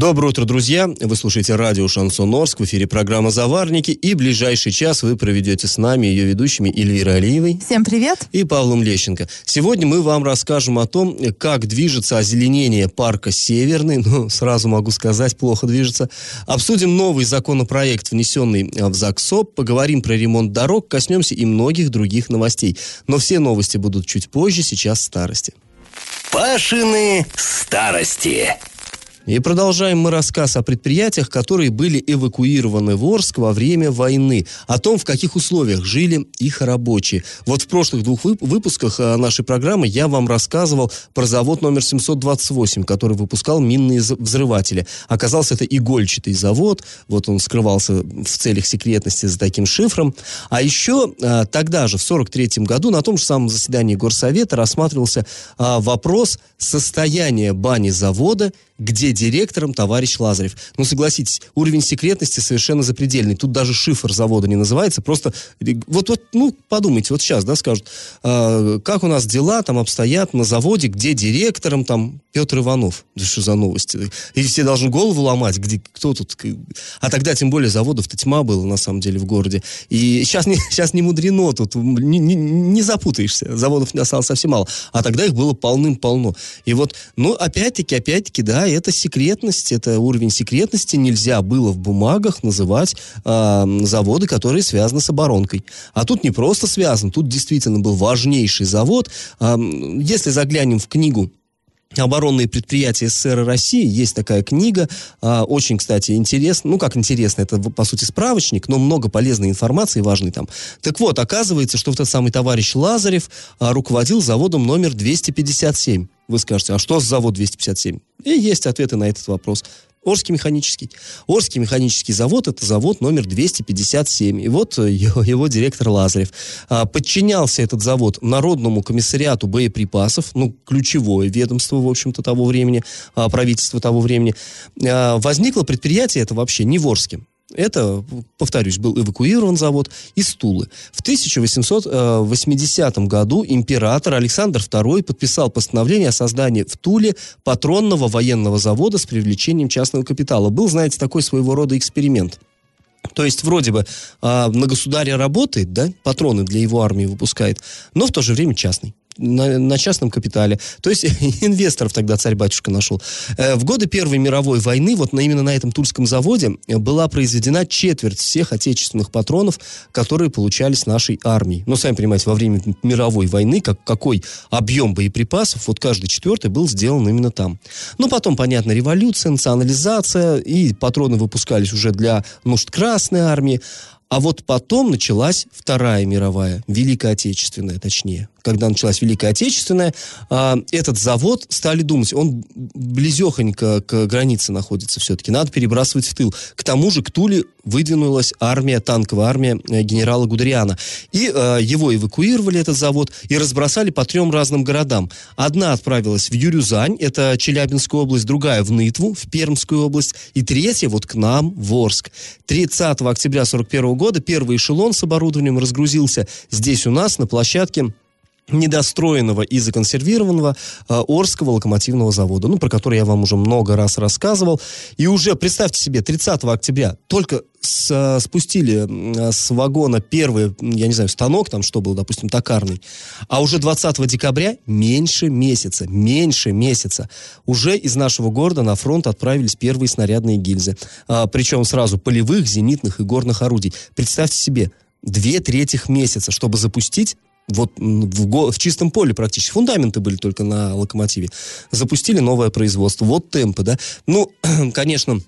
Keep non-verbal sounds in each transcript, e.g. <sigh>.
Доброе утро, друзья. Вы слушаете радио «Шансон Орск». В эфире программа «Заварники». И ближайший час вы проведете с нами, ее ведущими Эльвирой Алиевой. Всем привет. И Павлом Лещенко. Сегодня мы вам расскажем о том, как движется озеленение парка Северный. Ну, сразу могу сказать, плохо движется. Обсудим новый законопроект, внесенный в ЗАГСОП. Поговорим про ремонт дорог, коснемся и многих других новостей. Но все новости будут чуть позже, сейчас старости. Пашины старости. И продолжаем мы рассказ о предприятиях, которые были эвакуированы в Орск во время войны, о том, в каких условиях жили их рабочие. Вот в прошлых двух выпусках э, нашей программы я вам рассказывал про завод номер 728, который выпускал минные взрыватели. Оказался это игольчатый завод, вот он скрывался в целях секретности за таким шифром. А еще э, тогда же, в 43 году, на том же самом заседании Горсовета рассматривался э, вопрос состояния бани завода где директором товарищ Лазарев. Ну, согласитесь, уровень секретности совершенно запредельный. Тут даже шифр завода не называется, просто вот, вот ну, подумайте, вот сейчас, да, скажут, э, как у нас дела там обстоят на заводе, где директором там Петр Иванов. Да что за новости? И все должны голову ломать, где, кто тут. А тогда, тем более, заводов-то тьма было, на самом деле, в городе. И сейчас не, <laughs> сейчас не мудрено тут, не, не, не запутаешься. Заводов не осталось совсем мало. А тогда их было полным-полно. И вот, ну, опять-таки, опять-таки, да, это секретность, это уровень секретности. Нельзя было в бумагах называть э, заводы, которые связаны с оборонкой. А тут не просто связан, тут действительно был важнейший завод. Э, если заглянем в книгу оборонные предприятия СССР и России. Есть такая книга, а, очень, кстати, интересно. Ну, как интересно, это, по сути, справочник, но много полезной информации важной там. Так вот, оказывается, что этот самый товарищ Лазарев а, руководил заводом номер 257. Вы скажете, а что за завод 257? И есть ответы на этот вопрос. Орский механический. Орский механический завод – это завод номер 257. И вот э, <laughs> его, его директор Лазарев. А, подчинялся этот завод Народному комиссариату боеприпасов, ну, ключевое ведомство, в общем-то, того времени, а, правительство того времени. А, возникло предприятие это вообще не в Орске. Это, повторюсь, был эвакуирован завод из Тулы. В 1880 году император Александр II подписал постановление о создании в Туле патронного военного завода с привлечением частного капитала. Был, знаете, такой своего рода эксперимент. То есть вроде бы э, на государе работает, да, патроны для его армии выпускает, но в то же время частный на, на частном капитале. То есть <laughs> инвесторов тогда царь-батюшка нашел. Э, в годы Первой мировой войны вот на, именно на этом Тульском заводе была произведена четверть всех отечественных патронов, которые получались нашей армией. Но, сами понимаете, во время мировой войны, как, какой объем боеприпасов, вот каждый четвертый был сделан именно там. Но потом, понятно, революция, национализация, и патроны выпускались уже для нужд Красной армии. А вот потом началась Вторая мировая, Великая Отечественная, точнее. Когда началась Великая Отечественная, э, этот завод стали думать, он близехонько к границе находится все-таки, надо перебрасывать в тыл. К тому же к Туле выдвинулась армия, танковая армия э, генерала Гудериана. И э, его эвакуировали, этот завод, и разбросали по трем разным городам. Одна отправилась в Юрюзань, это Челябинская область, другая в Нытву, в Пермскую область, и третья вот к нам, в Орск. 30 октября 41 года первый эшелон с оборудованием разгрузился. Здесь у нас на площадке недостроенного и законсервированного э, Орского локомотивного завода, ну, про который я вам уже много раз рассказывал. И уже, представьте себе, 30 октября только с, э, спустили э, с вагона первый, я не знаю, станок там, что был, допустим, токарный, а уже 20 декабря меньше месяца, меньше месяца уже из нашего города на фронт отправились первые снарядные гильзы. А, причем сразу полевых, зенитных и горных орудий. Представьте себе, две трети месяца, чтобы запустить вот в, в чистом поле практически. Фундаменты были только на локомотиве. Запустили новое производство. Вот темпы, да. Ну, <clears throat> конечно,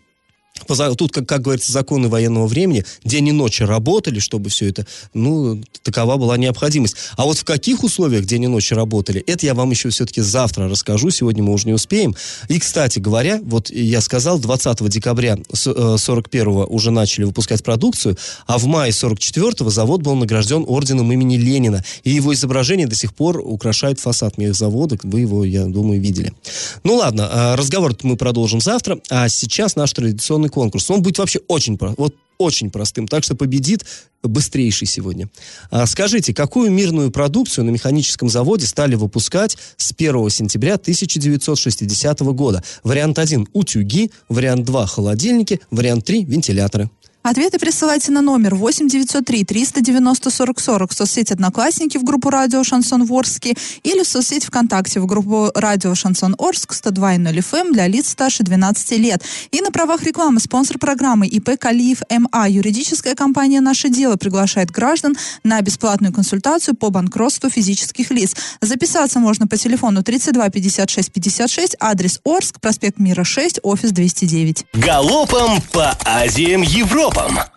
Тут, как, как говорится, законы военного времени, день и ночь работали, чтобы все это, ну, такова была необходимость. А вот в каких условиях день и ночь работали, это я вам еще все-таки завтра расскажу, сегодня мы уже не успеем. И, кстати говоря, вот я сказал, 20 декабря 41-го э, уже начали выпускать продукцию, а в мае 44-го завод был награжден орденом имени Ленина, и его изображение до сих пор украшает фасад завода, вы его, я думаю, видели. Ну ладно, а разговор мы продолжим завтра, а сейчас наш традиционный конкурс. Он будет вообще очень, вот очень простым, так что победит быстрейший сегодня. А, скажите, какую мирную продукцию на механическом заводе стали выпускать с 1 сентября 1960 года? Вариант 1 – утюги, вариант 2 – холодильники, вариант 3 – вентиляторы. Ответы присылайте на номер 8 903 390 40 40 в соцсеть «Одноклассники» в группу «Радио Шансон Орске» или в соцсеть ВКонтакте в группу «Радио Шансон Орск» 102.0 FM эм для лиц старше 12 лет. И на правах рекламы спонсор программы ИП Калиев МА. Юридическая компания «Наше дело» приглашает граждан на бесплатную консультацию по банкротству физических лиц. Записаться можно по телефону 32 56 56, адрес Орск, проспект Мира 6, офис 209. Галопом по Азиям Европы album.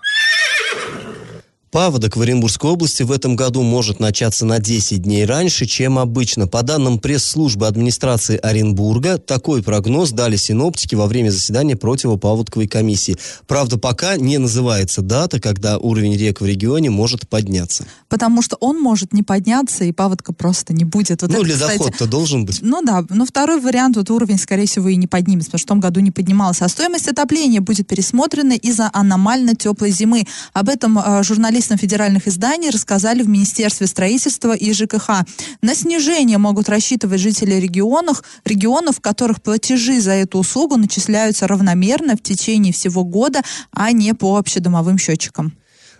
Паводок в Оренбургской области в этом году может начаться на 10 дней раньше, чем обычно. По данным пресс-службы администрации Оренбурга, такой прогноз дали синоптики во время заседания противопаводковой комиссии. Правда, пока не называется дата, когда уровень рек в регионе может подняться. Потому что он может не подняться, и паводка просто не будет. Вот ну, это, ледоход-то должен быть. Ну да, но второй вариант, вот уровень, скорее всего, и не поднимется, потому что в том году не поднимался. А стоимость отопления будет пересмотрена из-за аномально теплой зимы. Об этом э, журналист журналистам федеральных изданий рассказали в Министерстве строительства и ЖКХ. На снижение могут рассчитывать жители регионов, регионов, в которых платежи за эту услугу начисляются равномерно в течение всего года, а не по общедомовым счетчикам.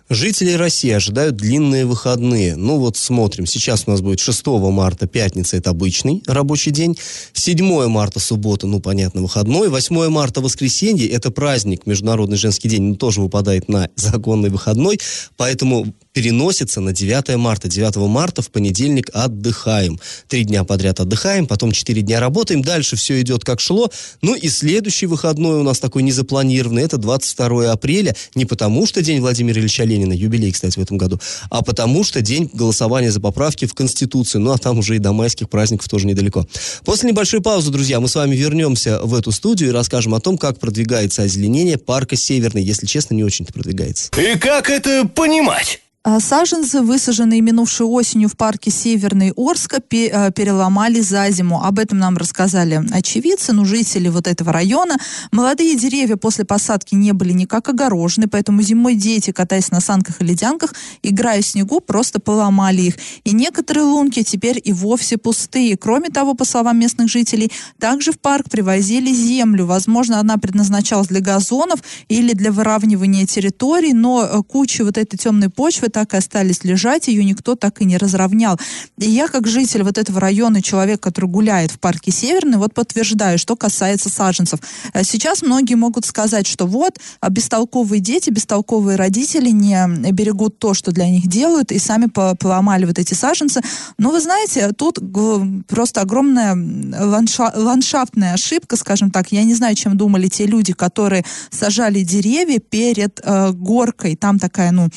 Жители России ожидают длинные выходные. Ну вот смотрим. Сейчас у нас будет 6 марта, пятница, это обычный рабочий день. 7 марта, суббота, ну понятно, выходной. 8 марта, воскресенье, это праздник, Международный женский день, но тоже выпадает на <laughs> законный выходной. Поэтому переносится на 9 марта. 9 марта в понедельник отдыхаем. Три дня подряд отдыхаем, потом 4 дня работаем. Дальше все идет как шло. Ну и следующий выходной у нас такой незапланированный. Это 22 апреля. Не потому, что день Владимира Ильича Ленина, юбилей, кстати, в этом году, а потому, что день голосования за поправки в Конституцию. Ну а там уже и до майских праздников тоже недалеко. После небольшой паузы, друзья, мы с вами вернемся в эту студию и расскажем о том, как продвигается озеленение парка Северный. Если честно, не очень-то продвигается. И как это понимать? А саженцы, высаженные минувшей осенью в парке Северный Орска, переломали за зиму. Об этом нам рассказали очевидцы, ну, жители вот этого района. Молодые деревья после посадки не были никак огорожены, поэтому зимой дети, катаясь на санках и ледянках, играя в снегу, просто поломали их. И некоторые лунки теперь и вовсе пустые. Кроме того, по словам местных жителей, также в парк привозили землю. Возможно, она предназначалась для газонов или для выравнивания территорий, но э, куча вот этой темной почвы так и остались лежать, ее никто так и не разровнял. И я, как житель вот этого района, человек, который гуляет в парке Северный, вот подтверждаю, что касается саженцев. Э, сейчас многие могут сказать, что вот, а бестолковые дети, бестолковые родители не берегут то, что для них делают, и сами поломали вот эти саженцы. Но вы знаете, тут просто огромная ландша ландшафтная ошибка, скажем так. Я не знаю, чем думали те люди, которые сажали деревья перед э, горкой. Там такая, ну,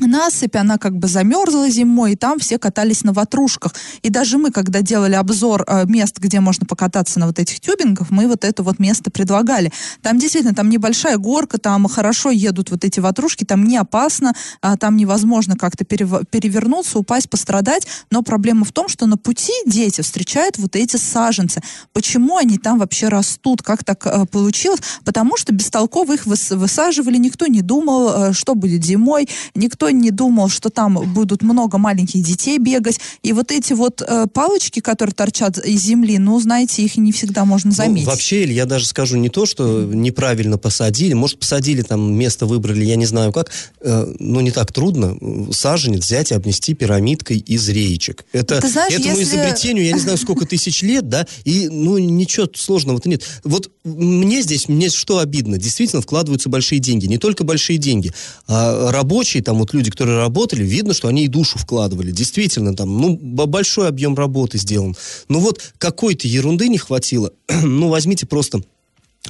насыпь, она как бы замерзла зимой, и там все катались на ватрушках. И даже мы, когда делали обзор э, мест, где можно покататься на вот этих тюбингах, мы вот это вот место предлагали. Там действительно, там небольшая горка, там хорошо едут вот эти ватрушки, там не опасно, а, там невозможно как-то перевернуться, упасть, пострадать. Но проблема в том, что на пути дети встречают вот эти саженцы. Почему они там вообще растут? Как так э, получилось? Потому что бестолково их выс высаживали, никто не думал, э, что будет зимой, никто не думал, что там будут много маленьких детей бегать. И вот эти вот э, палочки, которые торчат из земли, ну, знаете, их не всегда можно ну, заметить. Ну, вообще, я даже скажу не то, что неправильно посадили. Может, посадили, там место выбрали, я не знаю как. Э, но не так трудно саженец взять и обнести пирамидкой из реечек. Это, Ты знаешь, этому если... изобретению, я не знаю, сколько тысяч лет, да, и, ну, ничего сложного-то нет. Вот мне здесь, мне что обидно, действительно вкладываются большие деньги. Не только большие деньги, а рабочие, там вот люди, которые работали, видно, что они и душу вкладывали. Действительно, там, ну, большой объем работы сделан. Но вот какой-то ерунды не хватило. <clears throat> ну, возьмите просто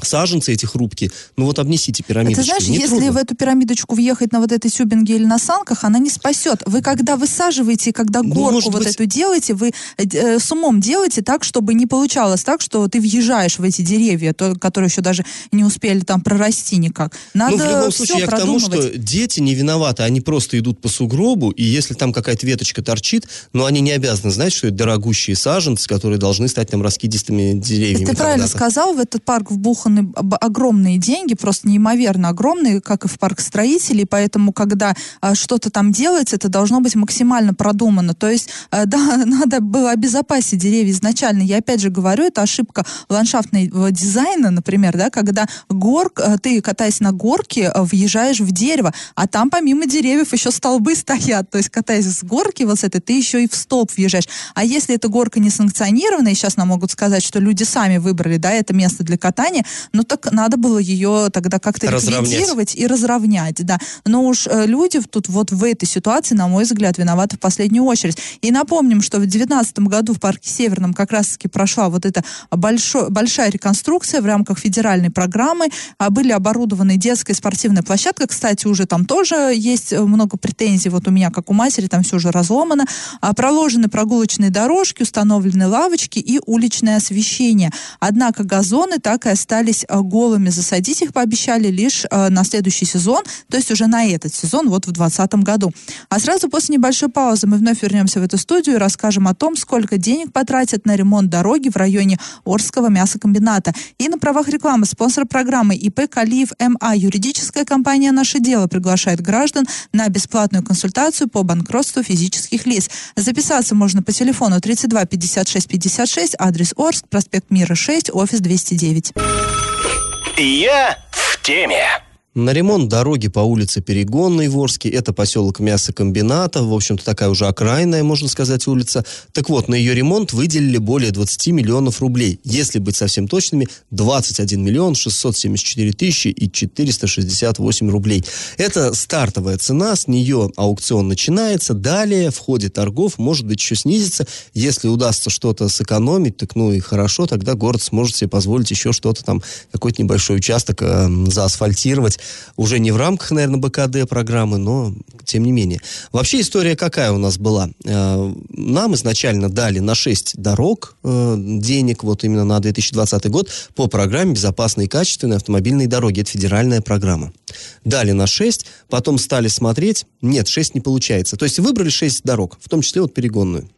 саженцы эти хрупкие, ну вот обнесите пирамидочку. Ты знаешь, не если трудно. в эту пирамидочку въехать на вот этой тюбинге или на санках, она не спасет. Вы когда высаживаете, когда ну, горку вот быть... эту делаете, вы э, с умом делаете так, чтобы не получалось так, что ты въезжаешь в эти деревья, то, которые еще даже не успели там прорасти никак. Надо ну, в любом случае, я к тому, что дети не виноваты, они просто идут по сугробу, и если там какая-то веточка торчит, но они не обязаны знать, что это дорогущие саженцы, которые должны стать там раскидистыми деревьями. И ты правильно сказал, в этот парк вбухан вбуханы огромные деньги, просто неимоверно огромные, как и в парк строителей, поэтому, когда а, что-то там делается, это должно быть максимально продумано. То есть, а, <laughs> да, надо было обезопасить деревья изначально. Я опять же говорю, это ошибка ландшафтного дизайна, например, да, когда гор, ты катаясь на горке, въезжаешь в дерево, а там помимо деревьев еще столбы стоят. То есть, катаясь с горки вот с этой, ты еще и в столб въезжаешь. А если эта горка не санкционированная, и сейчас нам могут сказать, что люди сами выбрали, да, это место для катания, ну так надо было ее тогда как-то ликвидировать и разровнять, да. Но уж э, люди тут вот в этой ситуации, на мой взгляд, виноваты в последнюю очередь. И напомним, что в 2019 году в парке Северном как раз-таки прошла вот эта большой, большая реконструкция в рамках федеральной программы. А были оборудованы детская спортивная площадка. Кстати, уже там тоже есть много претензий. Вот у меня, как у матери, там все уже разломано. А проложены прогулочные дорожки, установлены лавочки и уличное освещение. Однако газоны так и остались э, голыми. Засадить их пообещали лишь э, на следующий сезон, то есть уже на этот сезон, вот в 2020 году. А сразу после небольшой паузы мы вновь вернемся в эту студию и расскажем о том, сколько денег потратят на ремонт дороги в районе Орского мясокомбината. И на правах рекламы спонсор программы ИП Калиев МА, юридическая компания «Наше дело» приглашает граждан на бесплатную консультацию по банкротству физических лиц. Записаться можно по телефону 32 56 56, адрес Орск, проспект Мира 6, офис 209. Я в теме. На ремонт дороги по улице Перегонной в Орске, это поселок мясокомбината, в общем-то такая уже окраинная, можно сказать, улица. Так вот, на ее ремонт выделили более 20 миллионов рублей. Если быть совсем точными, 21 миллион 674 тысячи и 468 рублей. Это стартовая цена, с нее аукцион начинается. Далее в ходе торгов, может быть, еще снизится. Если удастся что-то сэкономить, так ну и хорошо, тогда город сможет себе позволить еще что-то там, какой-то небольшой участок э, заасфальтировать уже не в рамках, наверное, БКД программы, но тем не менее. Вообще история какая у нас была? Э, нам изначально дали на 6 дорог э, денег, вот именно на 2020 год, по программе «Безопасные и качественные автомобильные дороги». Это федеральная программа. Дали на 6, потом стали смотреть, нет, 6 не получается. То есть выбрали 6 дорог, в том числе вот перегонную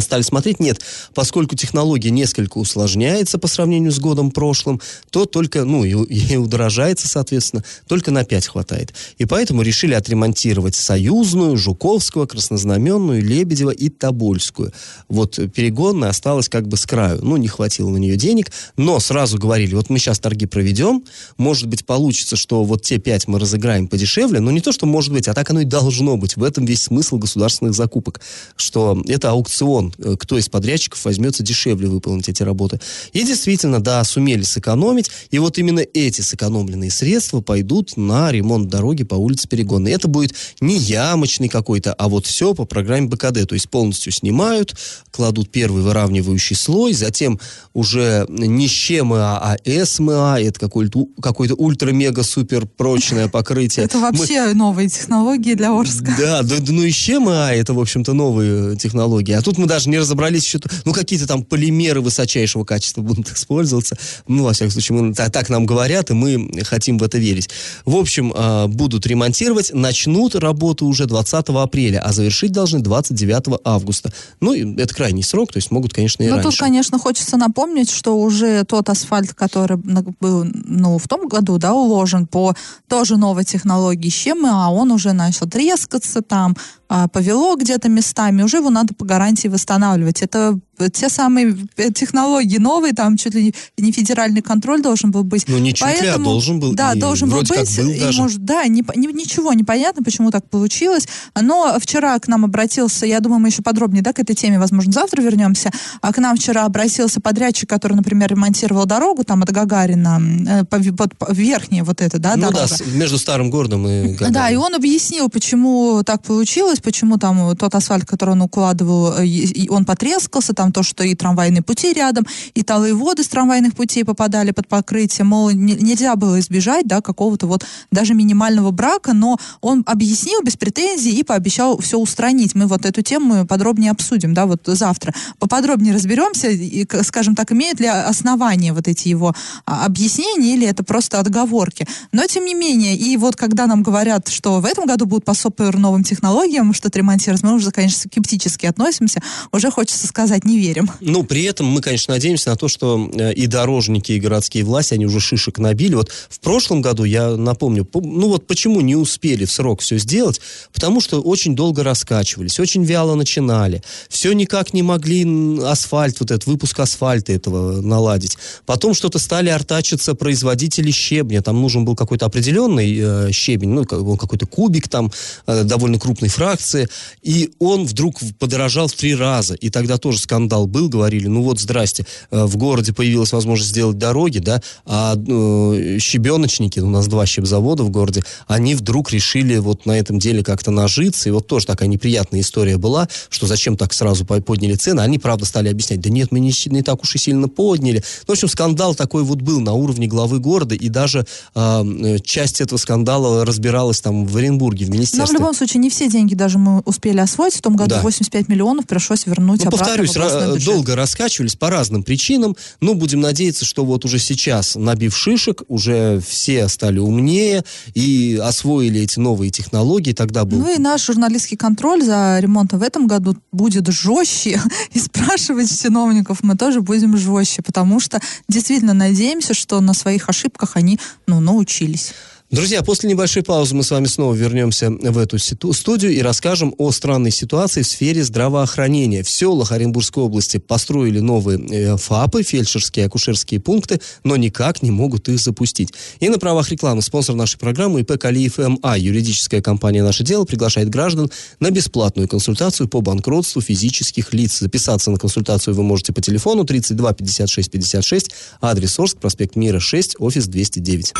стали смотреть. Нет, поскольку технология несколько усложняется по сравнению с годом прошлым, то только, ну, и, и удорожается, соответственно, только на 5 хватает. И поэтому решили отремонтировать Союзную, Жуковского, Краснознаменную, Лебедева и Тобольскую. Вот перегонная осталась как бы с краю. Ну, не хватило на нее денег, но сразу говорили, вот мы сейчас торги проведем, может быть, получится, что вот те 5 мы разыграем подешевле, но не то, что может быть, а так оно и должно быть. В этом весь смысл государственных закупок, что это аукцион миллион, э, кто из подрядчиков возьмется дешевле выполнить эти работы. И действительно, да, сумели сэкономить, и вот именно эти сэкономленные средства пойдут на ремонт дороги по улице Перегонной. Это будет не ямочный какой-то, а вот все по программе БКД, то есть полностью снимают, кладут первый выравнивающий слой, затем уже не ЩМА, а СМА, это какое-то, какое-то ультра-мега-супер прочное <laughs> покрытие. Это вообще новые технологии для Орска. Да, ну и ЩМА, это, в общем-то, новые технологии. А тут мы даже не разобрались еще, ну, какие-то там полимеры высочайшего качества будут <laughs> использоваться. Ну, во всяком случае, мы, так, так нам говорят, и мы хотим в это верить. В общем, э, будут ремонтировать, начнут работу уже 20 апреля, а завершить должны 29 августа. Ну, это крайний срок, то есть могут, конечно, и Но раньше. тут, конечно, хочется напомнить, что уже тот асфальт, который был, ну, в том году, да, уложен по тоже новой технологии щемы, а он уже начал трескаться там, а, повело где-то местами, уже его надо по гарантии восстанавливать. Это те самые э, технологии новые, там чуть ли не федеральный контроль должен был быть. Ну, не чуть Поэтому, ли, а должен был. Да, и должен был быть. Был и, даже. может, да, не, не, ничего не понятно, почему так получилось. Но вчера к нам обратился, я думаю, мы еще подробнее да, к этой теме, возможно, завтра вернемся. А к нам вчера обратился подрядчик, который, например, ремонтировал дорогу там от Гагарина, э, по, по, верхняя вот эта, да, ну, дорога. да, между старым городом и Гагарином. Да, и он объяснил, почему так получилось, почему там тот асфальт, который он укладывал, э, он потрескался, там то, что и трамвайные пути рядом, и талые воды с трамвайных путей попадали под покрытие, мол, не, нельзя было избежать, да, какого-то вот даже минимального брака, но он объяснил без претензий и пообещал все устранить. Мы вот эту тему подробнее обсудим, да, вот завтра. Поподробнее разберемся, и, скажем так, имеют ли основания вот эти его а, объяснения, или это просто отговорки. Но, тем не менее, и вот когда нам говорят, что в этом году будут по новым технологиям что-то ремонтировать, мы уже, конечно, скептически относимся. Уже хочется сказать, не верим. Ну, при этом мы, конечно, надеемся на то, что э, и дорожники, и городские власти, они уже шишек набили. Вот в прошлом году, я напомню, ну вот почему не успели в срок все сделать? Потому что очень долго раскачивались, очень вяло начинали. Все никак не могли асфальт, вот этот выпуск асфальта этого наладить. Потом что-то стали артачиться производители щебня. Там нужен был какой-то определенный э, щебень, ну, какой-то кубик там, э, довольно крупной фракции. И он вдруг подорожал в три раза. И тогда тоже скандал был, говорили, ну вот, здрасте, э, в городе появилась возможность сделать дороги, да, а э, щебеночники, у нас два щебзавода в городе, они вдруг решили вот на этом деле как-то нажиться. И вот тоже такая неприятная история была, что зачем так сразу подняли цены. Они, правда, стали объяснять, да нет, мы не, не так уж и сильно подняли. Ну, в общем, скандал такой вот был на уровне главы города, и даже э, часть этого скандала разбиралась там в Оренбурге, в министерстве. Но в любом случае, не все деньги даже мы успели освоить. В том году да. 85 миллионов пришлось вернуть ну, обратно повторюсь, в долго раскачивались по разным причинам, но будем надеяться, что вот уже сейчас, набив шишек, уже все стали умнее и освоили эти новые технологии, тогда был... Ну и наш журналистский контроль за ремонтом в этом году будет жестче, <laughs> и спрашивать чиновников мы тоже будем жестче, потому что действительно надеемся, что на своих ошибках они ну, научились. Друзья, после небольшой паузы мы с вами снова вернемся в эту студию и расскажем о странной ситуации в сфере здравоохранения. В селах Оренбургской области построили новые э, ФАПы, фельдшерские акушерские пункты, но никак не могут их запустить. И на правах рекламы спонсор нашей программы ИП Калиев МА, юридическая компания «Наше дело», приглашает граждан на бесплатную консультацию по банкротству физических лиц. Записаться на консультацию вы можете по телефону 32 56 56, адрес Орск, проспект Мира 6, офис 209.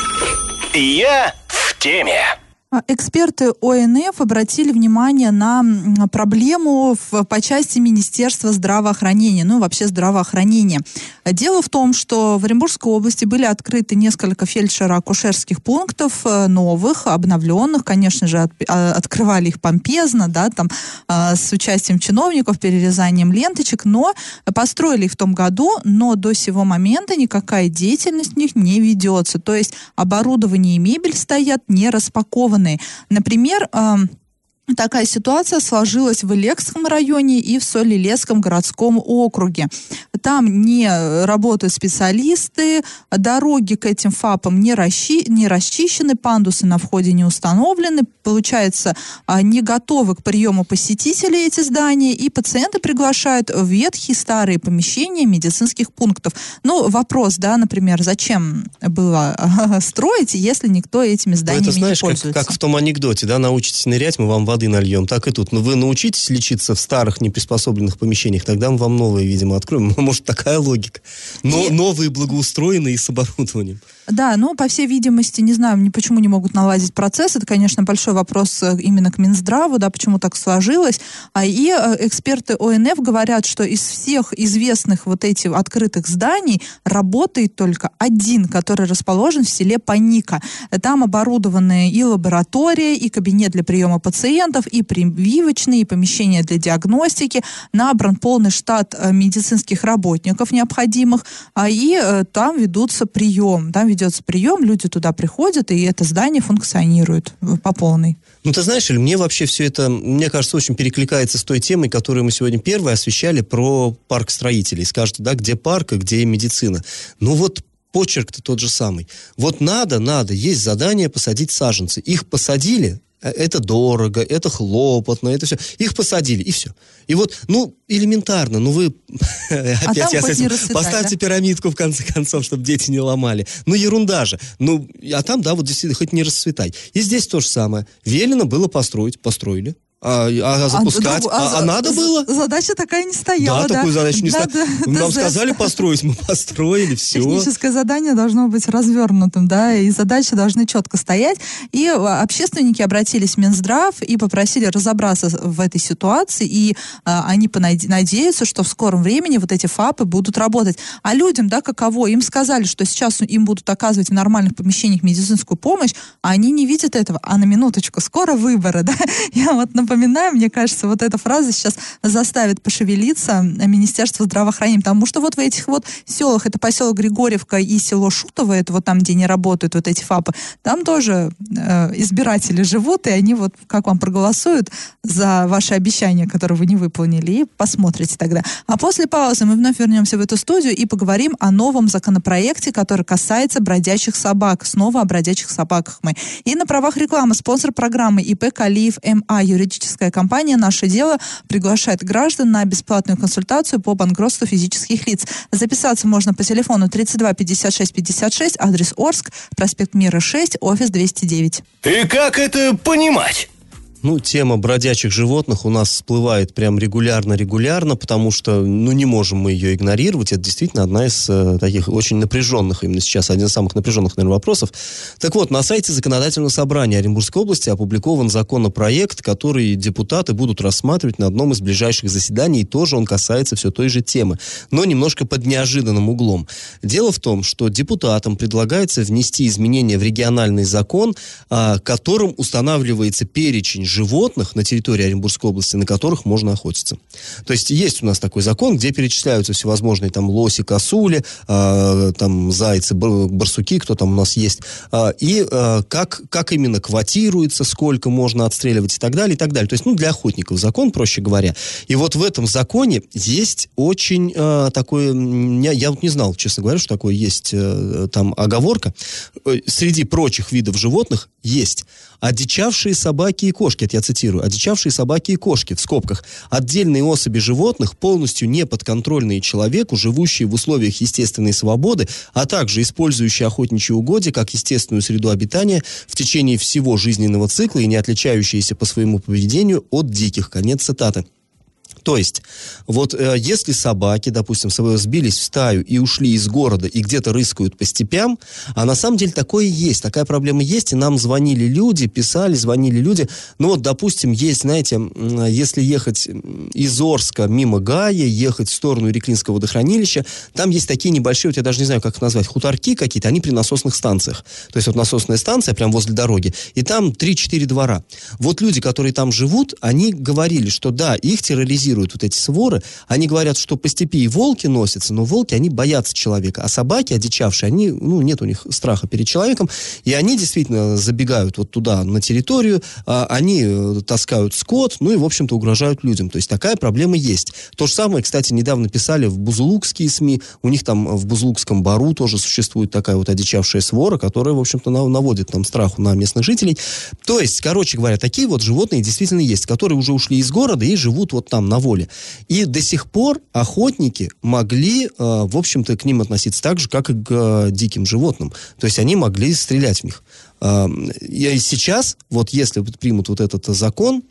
Я в теме. Эксперты ОНФ обратили внимание на проблему в, по части Министерства здравоохранения, ну вообще здравоохранения. Дело в том, что в Оренбургской области были открыты несколько фельдшеро-акушерских пунктов э, новых, обновленных, конечно же, от, а, открывали их помпезно, да, там а, с участием чиновников, перерезанием ленточек, но построили их в том году, но до сего момента никакая деятельность в них не ведется. То есть оборудование и мебель стоят не распакованы органы. Например, Такая ситуация сложилась в Илекском районе и в Солилецком городском округе. Там не работают специалисты, дороги к этим ФАПам не, расчи, не расчищены, пандусы на входе не установлены, получается, а, не готовы к приему посетителей эти здания, и пациенты приглашают в ветхие старые помещения медицинских пунктов. Ну, вопрос, да, например, зачем было <laughs> строить, если никто этими зданиями ну, это, знаешь, не пользуется? Как, как в том анекдоте, да, научитесь нырять, мы вам воды нальем, так и тут. Но вы научитесь лечиться в старых неприспособленных помещениях, тогда мы вам новые, видимо, откроем. <laughs> Может, такая логика. Но и... новые благоустроенные и с оборудованием. Да, ну, по всей видимости, не знаю, ни почему не могут наладить процесс. Это, конечно, большой вопрос э, именно к Минздраву, да, почему так сложилось. А, и э, эксперты ОНФ говорят, что из всех известных вот этих открытых зданий работает только один, который расположен в селе Паника. Там оборудованы и лаборатория, и кабинет для приема пациентов, и прививочные, и помещения для диагностики. Набран полный штат э, медицинских работников необходимых, а, и там ведутся прием, там ведется прием, люди туда приходят, и это здание функционирует по полной. Ну, ты знаешь, мне вообще все это, мне кажется, очень перекликается с той темой, которую мы сегодня первой освещали про парк строителей. Скажете, да, где парк, а где медицина. Ну вот почерк-то тот же самый. Вот надо, надо, есть задание посадить саженцы. Их посадили, Э, это дорого, это хлопотно, это все. Их посадили, и все. И вот, ну, элементарно, ну вы, <laughs> а опять я с этим, поставьте да? пирамидку в конце концов, чтобы дети не ломали. Ну, ерунда же. Ну, а там, да, вот действительно, хоть не расцветай. И здесь то же самое. Велено было построить, построили. А, а, а запускать? А, а, а, а надо было? Задача такая не стояла. Да, да? такую задачу не стояла. Нам сказали построить, мы построили, все. Техническое задание должно быть развернутым, да, и задачи должны четко стоять. И а, общественники обратились в Минздрав и попросили разобраться в этой ситуации, и а, они надеются, что в скором времени вот эти ФАПы будут работать. А людям, да, каково? Им сказали, что сейчас им будут оказывать в нормальных помещениях медицинскую помощь, а они не видят этого. А на минуточку, скоро выборы, <laughs> да? Я вот, например, напоминаем, мне кажется, вот эта фраза сейчас заставит пошевелиться Министерство здравоохранения, потому что вот в этих вот селах, это поселок Григорьевка и село Шутово, это вот там, где не работают вот эти ФАПы, там тоже э, избиратели живут, и они вот как вам проголосуют за ваши обещания, которые вы не выполнили, и посмотрите тогда. А после паузы мы вновь вернемся в эту студию и поговорим о новом законопроекте, который касается бродячих собак. Снова о бродячих собаках мы. И на правах рекламы спонсор программы ИП Калиев МА, юридическая компания «Наше дело» приглашает граждан на бесплатную консультацию по банкротству физических лиц. Записаться можно по телефону 32 56 56, адрес Орск, проспект Мира 6, офис 209. И как это понимать? Ну, тема бродячих животных у нас всплывает прям регулярно-регулярно, потому что, ну, не можем мы ее игнорировать. Это действительно одна из э, таких очень напряженных именно сейчас, один из самых напряженных, наверное, вопросов. Так вот, на сайте Законодательного собрания Оренбургской области опубликован законопроект, который депутаты будут рассматривать на одном из ближайших заседаний, и тоже он касается все той же темы, но немножко под неожиданным углом. Дело в том, что депутатам предлагается внести изменения в региональный закон, а, которым устанавливается перечень животных на территории Оренбургской области, на которых можно охотиться. То есть есть у нас такой закон, где перечисляются всевозможные там лоси, косули, э, там зайцы, барсуки, кто там у нас есть, э, и э, как, как именно квотируется, сколько можно отстреливать и так далее, и так далее. То есть, ну, для охотников закон, проще говоря. И вот в этом законе есть очень э, такое, я, я вот не знал, честно говоря, что такое есть э, там оговорка. Э, среди прочих видов животных есть одичавшие собаки и кошки, это я цитирую, одичавшие собаки и кошки, в скобках, отдельные особи животных, полностью неподконтрольные человеку, живущие в условиях естественной свободы, а также использующие охотничьи угодья как естественную среду обитания в течение всего жизненного цикла и не отличающиеся по своему поведению от диких. Конец цитаты. То есть, вот э, если собаки, допустим, сбились в стаю и ушли из города и где-то рыскают по степям, а на самом деле такое есть, такая проблема есть, и нам звонили люди, писали, звонили люди. Ну вот, допустим, есть, знаете, если ехать из Орска мимо Гая, ехать в сторону Реклинского водохранилища, там есть такие небольшие, вот я даже не знаю, как их назвать, хуторки какие-то, они при насосных станциях. То есть вот насосная станция прямо возле дороги, и там 3-4 двора. Вот люди, которые там живут, они говорили, что да, их терроризируют фиксируют вот эти своры, они говорят, что по степи и волки носятся, но волки, они боятся человека, а собаки, одичавшие, они, ну, нет у них страха перед человеком, и они действительно забегают вот туда, на территорию, а, они э, таскают скот, ну и, в общем-то, угрожают людям. То есть такая проблема есть. То же самое, кстати, недавно писали в бузулукские СМИ, у них там в Бузулукском бару тоже существует такая вот одичавшая свора, которая, в общем-то, наводит там страху на местных жителей. То есть, короче говоря, такие вот животные действительно есть, которые уже ушли из города и живут вот там, на воле. И до сих пор охотники могли, э, в общем-то, к ним относиться так же, как и к э, диким животным. То есть они могли стрелять в них. Э, и сейчас, вот если примут вот этот закон,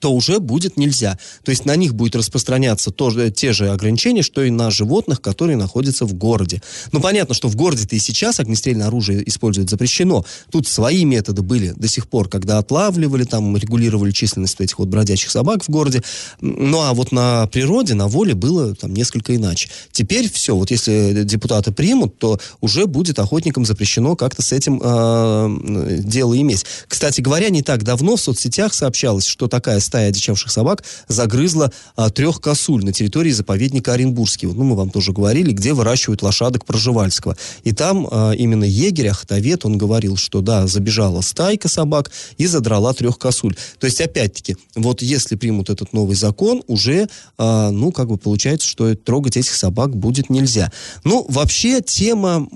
то уже будет нельзя. То есть на них будет распространяться тоже, те же ограничения, что и на животных, которые находятся в городе. Ну, понятно, что в городе-то и сейчас огнестрельное оружие использовать запрещено. Тут свои методы были до сих пор, когда отлавливали, там, регулировали численность этих вот бродячих собак в городе. Ну, а вот на природе, на воле было там несколько иначе. Теперь все, вот если депутаты примут, то уже будет охотникам запрещено как-то с этим э, дело иметь. Кстати говоря, не так давно в соцсетях сообщалось, что такая стая одичавших собак загрызла а, трех косуль на территории заповедника Оренбургский. Вот, ну, мы вам тоже говорили, где выращивают лошадок Проживальского. И там а, именно егерь, охотовед, он говорил, что да, забежала стайка собак и задрала трех косуль. То есть, опять-таки, вот если примут этот новый закон, уже, а, ну, как бы получается, что трогать этих собак будет нельзя. Ну, вообще, тема,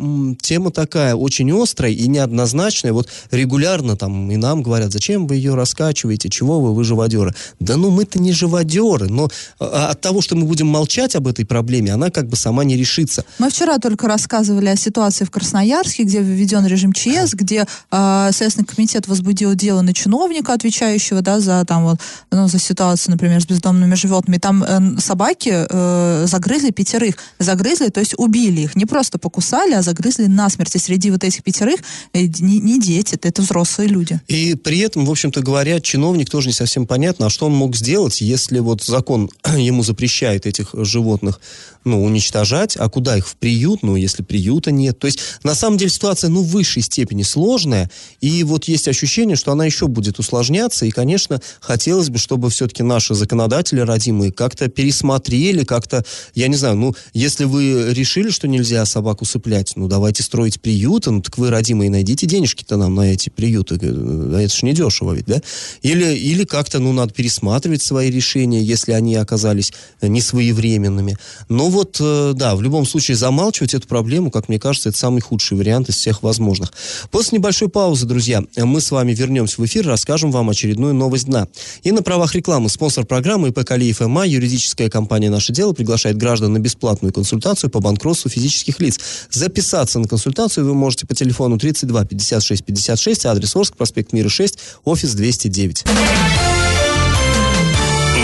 тема такая очень острая и неоднозначная. Вот регулярно там и нам говорят, зачем вы ее раскачиваете, чего вы, вы живодеры живодеры. Да ну мы-то не живодеры, но а, от того, что мы будем молчать об этой проблеме, она как бы сама не решится. Мы вчера только рассказывали о ситуации в Красноярске, где введен режим ЧС, где э, Следственный комитет возбудил дело на чиновника, отвечающего да, за, там, вот, ну, за ситуацию, например, с бездомными животными. Там э, собаки э, загрызли пятерых. Загрызли, то есть убили их. Не просто покусали, а загрызли насмерть. И среди вот этих пятерых э, не, не дети, это взрослые люди. И при этом, в общем-то говоря, чиновник тоже не совсем понятно, непонятно, а что он мог сделать, если вот закон <clears throat> ему запрещает этих животных, ну, уничтожать, а куда их? В приют? Ну, если приюта нет. То есть, на самом деле, ситуация, ну, в высшей степени сложная, и вот есть ощущение, что она еще будет усложняться, и, конечно, хотелось бы, чтобы все-таки наши законодатели родимые как-то пересмотрели, как-то, я не знаю, ну, если вы решили, что нельзя собаку усыплять, ну, давайте строить приюты, ну, так вы, родимые, найдите денежки-то нам на эти приюты, э, это ж не дешево ведь, да? Или, или как-то, ну, надо пересматривать свои решения, если они оказались несвоевременными. Но вот, э, да, в любом случае замалчивать эту проблему, как мне кажется, это самый худший вариант из всех возможных. После небольшой паузы, друзья, мы с вами вернемся в эфир, расскажем вам очередную новость дна. И на правах рекламы спонсор программы ИП Калиев МА, юридическая компания «Наше дело» приглашает граждан на бесплатную консультацию по банкротству физических лиц. Записаться на консультацию вы можете по телефону 32 56 56, адрес Орск, проспект Мира 6, офис 209.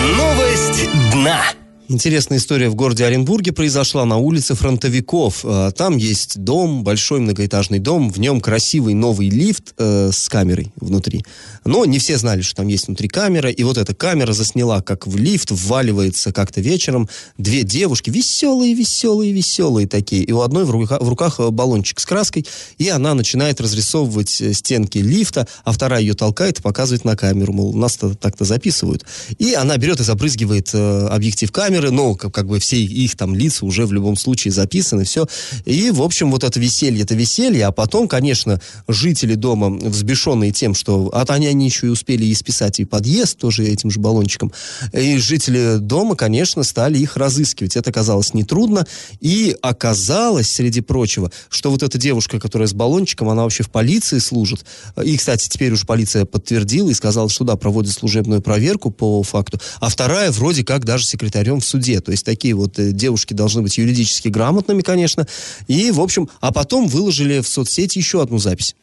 Новость дна. Интересная история. В городе Оренбурге произошла на улице фронтовиков. А, там есть дом, большой многоэтажный дом, в нем красивый новый лифт э, с камерой внутри. Но не все знали, что там есть внутри камера, и вот эта камера засняла, как в лифт вваливается как-то вечером две девушки, веселые, веселые, веселые такие, и у одной в, рука, в руках баллончик с краской, и она начинает разрисовывать э, стенки лифта, а вторая ее толкает и показывает на камеру, мол, нас так-то записывают. И она берет и забрызгивает э, объектив камеры, камеры, но как, как бы все их там лица уже в любом случае записаны, все. И, в общем, вот это веселье, это веселье, а потом, конечно, жители дома, взбешенные тем, что от они, они еще и успели исписать и подъезд тоже этим же баллончиком, и жители дома, конечно, стали их разыскивать. Это оказалось нетрудно, и оказалось, среди прочего, что вот эта девушка, которая с баллончиком, она вообще в полиции служит. И, кстати, теперь уже полиция подтвердила и сказала, что да, проводит служебную проверку по факту. А вторая вроде как даже секретарем в суде. То есть такие вот э, девушки должны быть юридически грамотными, конечно. И, в общем, а потом выложили в соцсети еще одну запись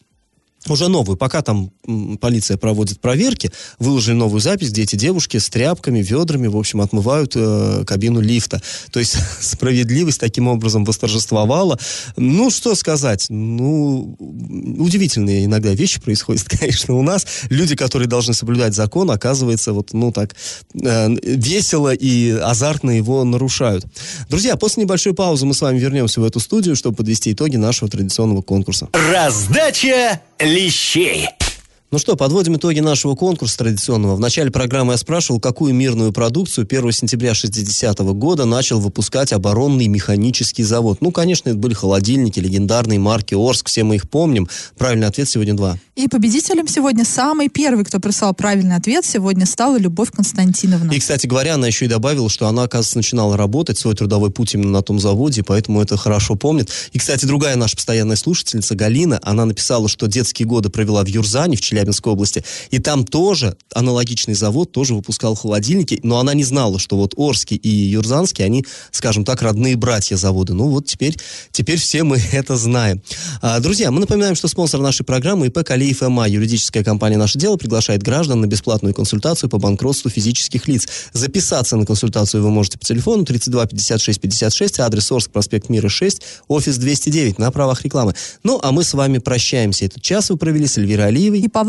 уже новую. Пока там полиция проводит проверки, выложили новую запись, где эти девушки с тряпками, ведрами, в общем, отмывают э, кабину лифта. То есть <laughs> справедливость таким образом восторжествовала. Ну, что сказать? Ну, удивительные иногда вещи происходят, <laughs> конечно, у нас. Люди, которые должны соблюдать закон, оказывается, вот, ну, так, э, весело и азартно его нарушают. Друзья, после небольшой паузы мы с вами вернемся в эту студию, чтобы подвести итоги нашего традиционного конкурса. Раздача clichê. Ну что, подводим итоги нашего конкурса традиционного. В начале программы я спрашивал, какую мирную продукцию 1 сентября 60 -го года начал выпускать оборонный механический завод. Ну, конечно, это были холодильники, легендарные марки Орск, все мы их помним. Правильный ответ сегодня два. И победителем сегодня самый первый, кто прислал правильный ответ, сегодня стала Любовь Константиновна. И, кстати говоря, она еще и добавила, что она, оказывается, начинала работать, свой трудовой путь именно на том заводе, поэтому это хорошо помнит. И, кстати, другая наша постоянная слушательница, Галина, она написала, что детские годы провела в Юрзане, в Челябинске, Челябинской области. И там тоже аналогичный завод тоже выпускал холодильники, но она не знала, что вот Орский и Юрзанский, они, скажем так, родные братья завода. Ну вот теперь, теперь все мы <laughs> это знаем. А, друзья, мы напоминаем, что спонсор нашей программы ИП Калиев МА, юридическая компания «Наше дело», приглашает граждан на бесплатную консультацию по банкротству физических лиц. Записаться на консультацию вы можете по телефону 32 56 56, адрес Орск, проспект Мира 6, офис 209 на правах рекламы. Ну, а мы с вами прощаемся. Этот час вы провели с Эльвирой Алиевой и Павлом